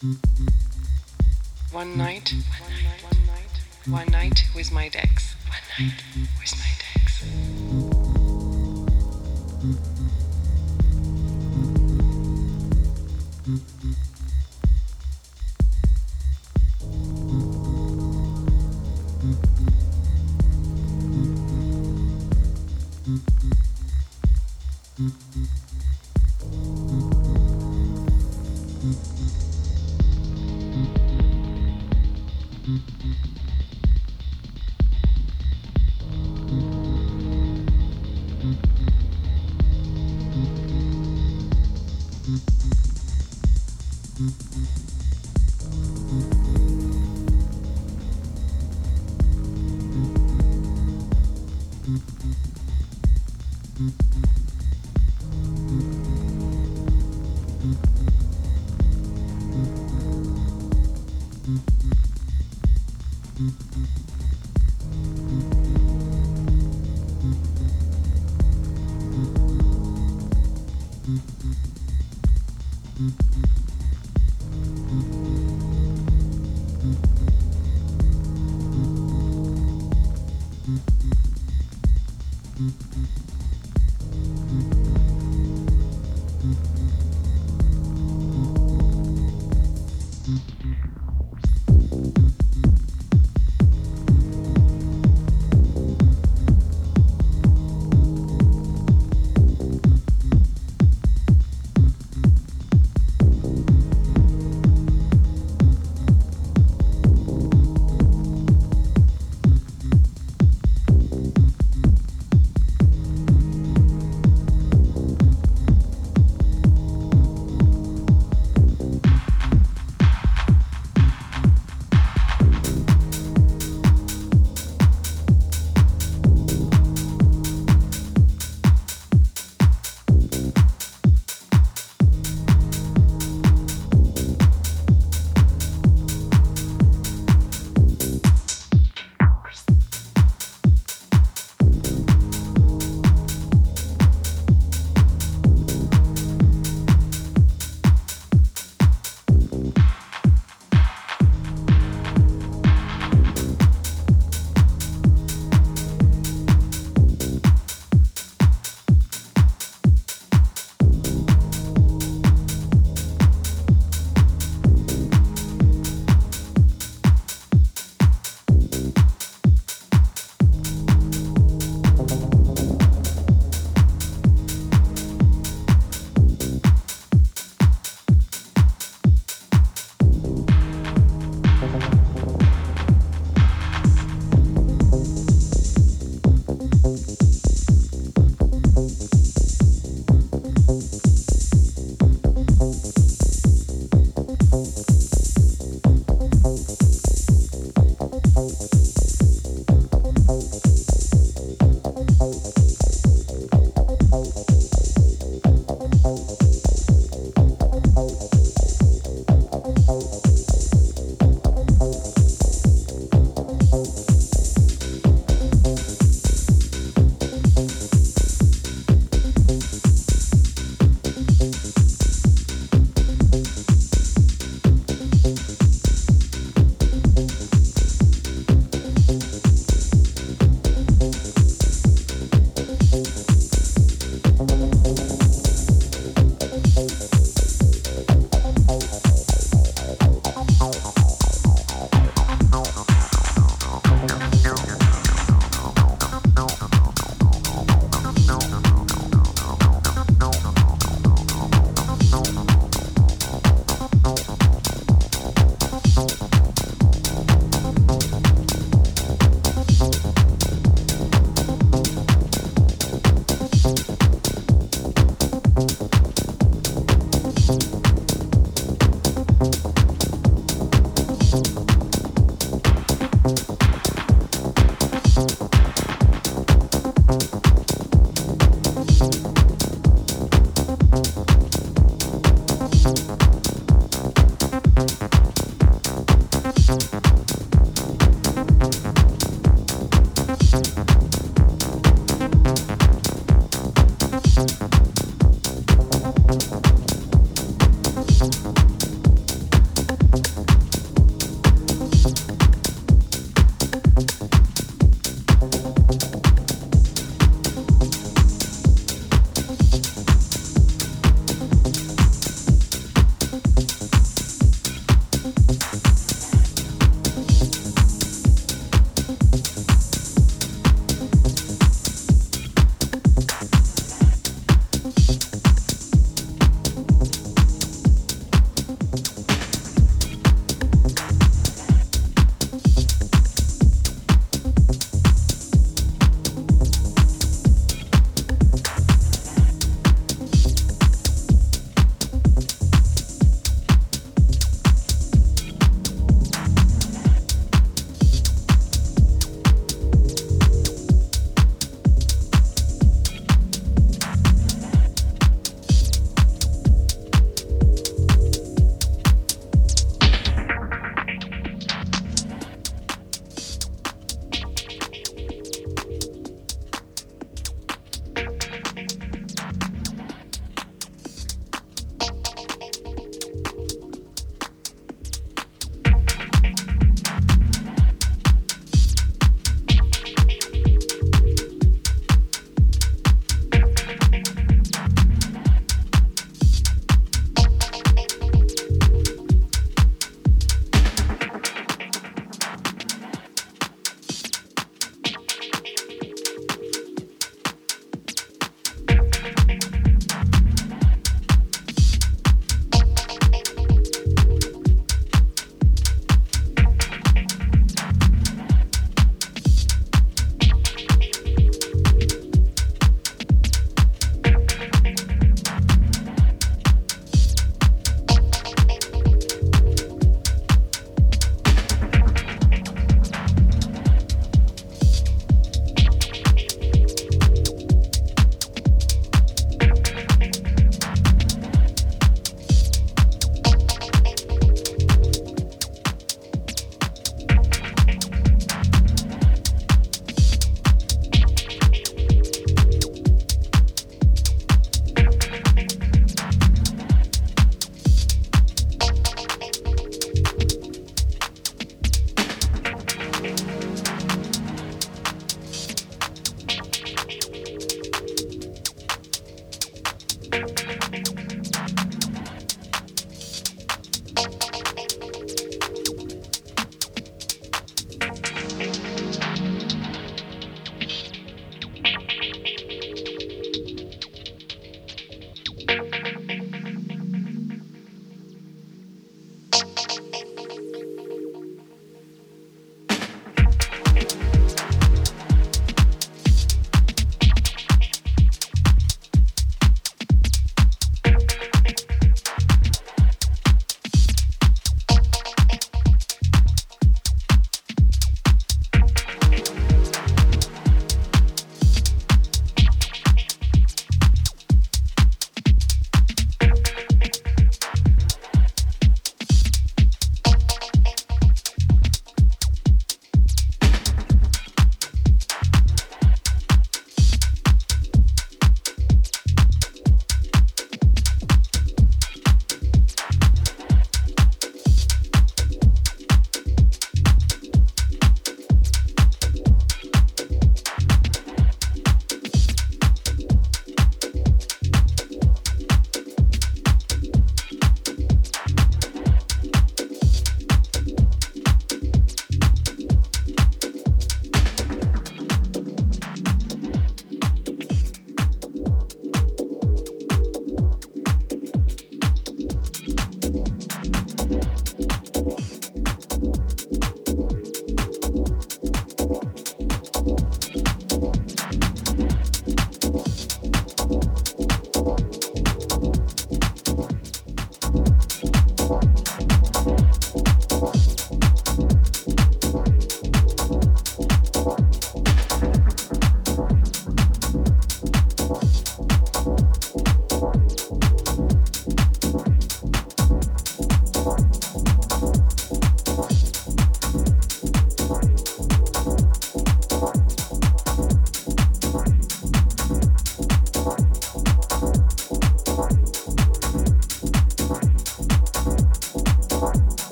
One night, one night, one night, one night with my Dex. One night with my Dex.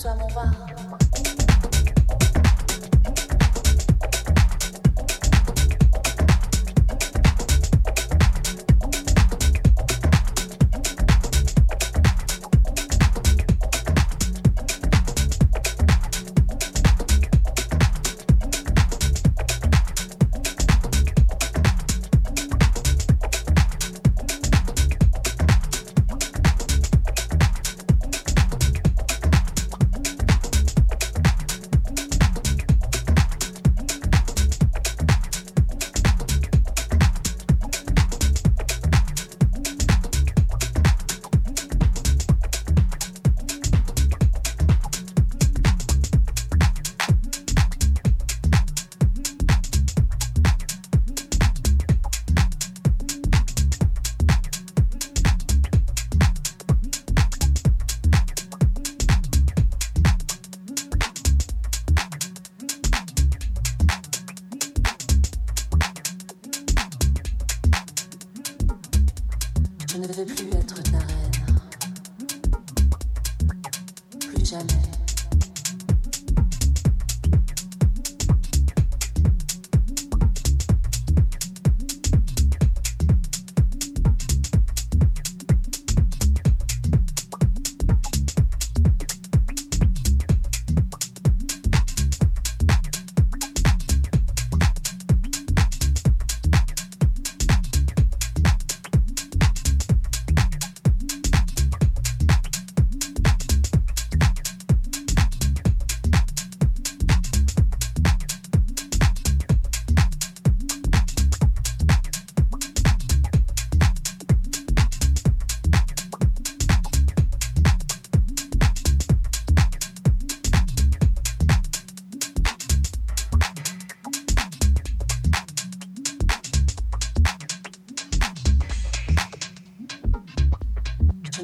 Toi mon vin.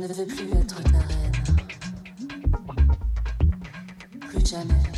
Je ne veux plus être ta reine. Plus jamais.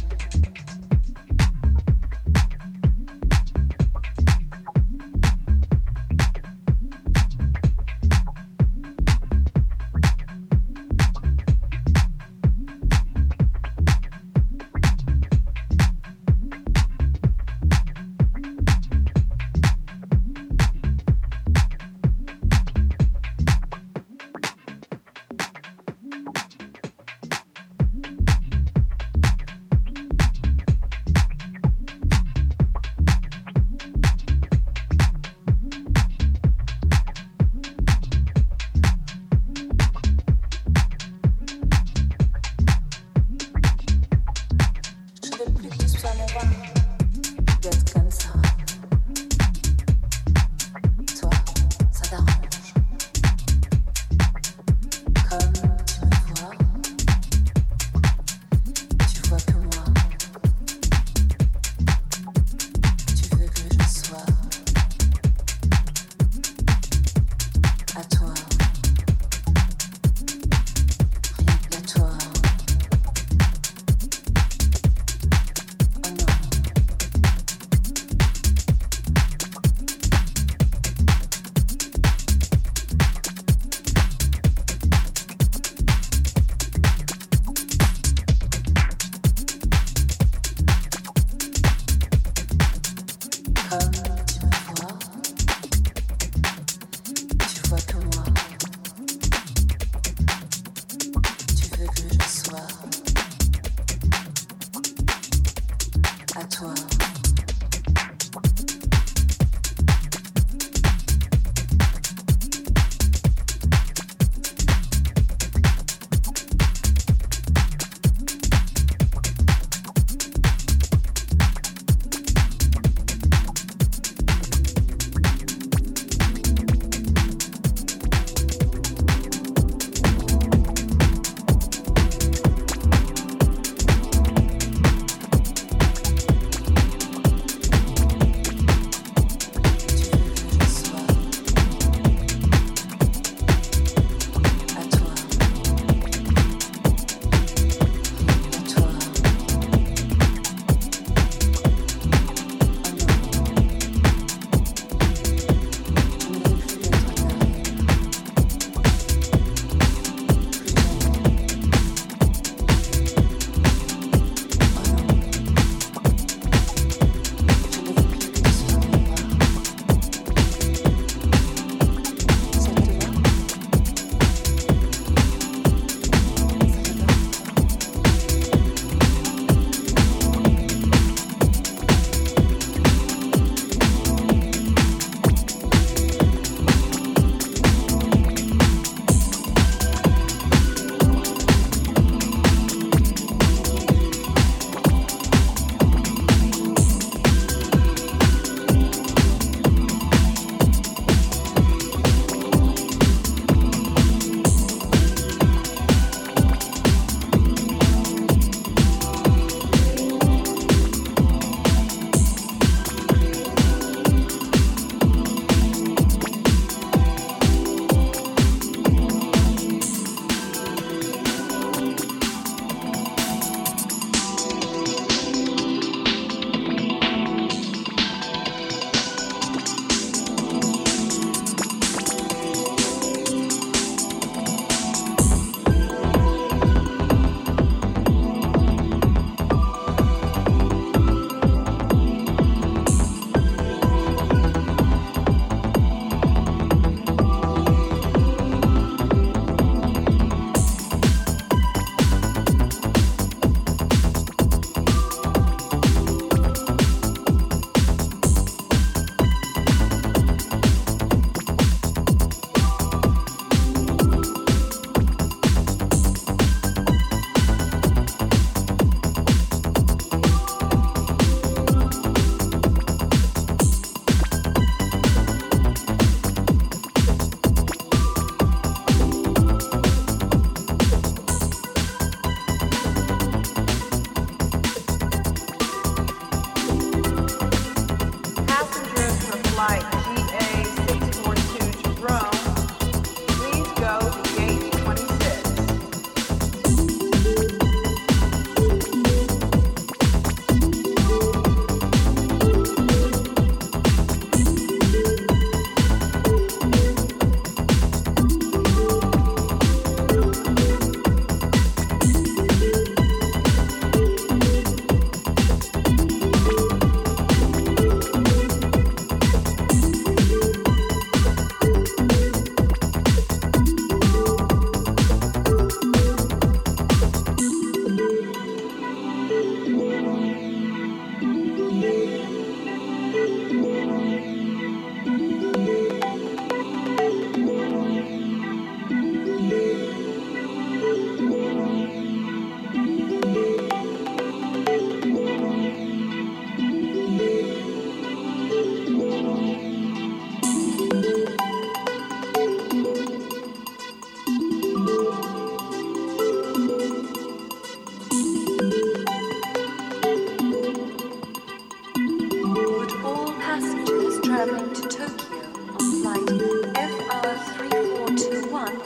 FR3421,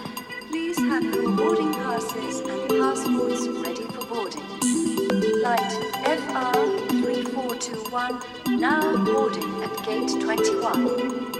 please have your boarding passes and passports ready for boarding. Light FR3421 now boarding at gate 21.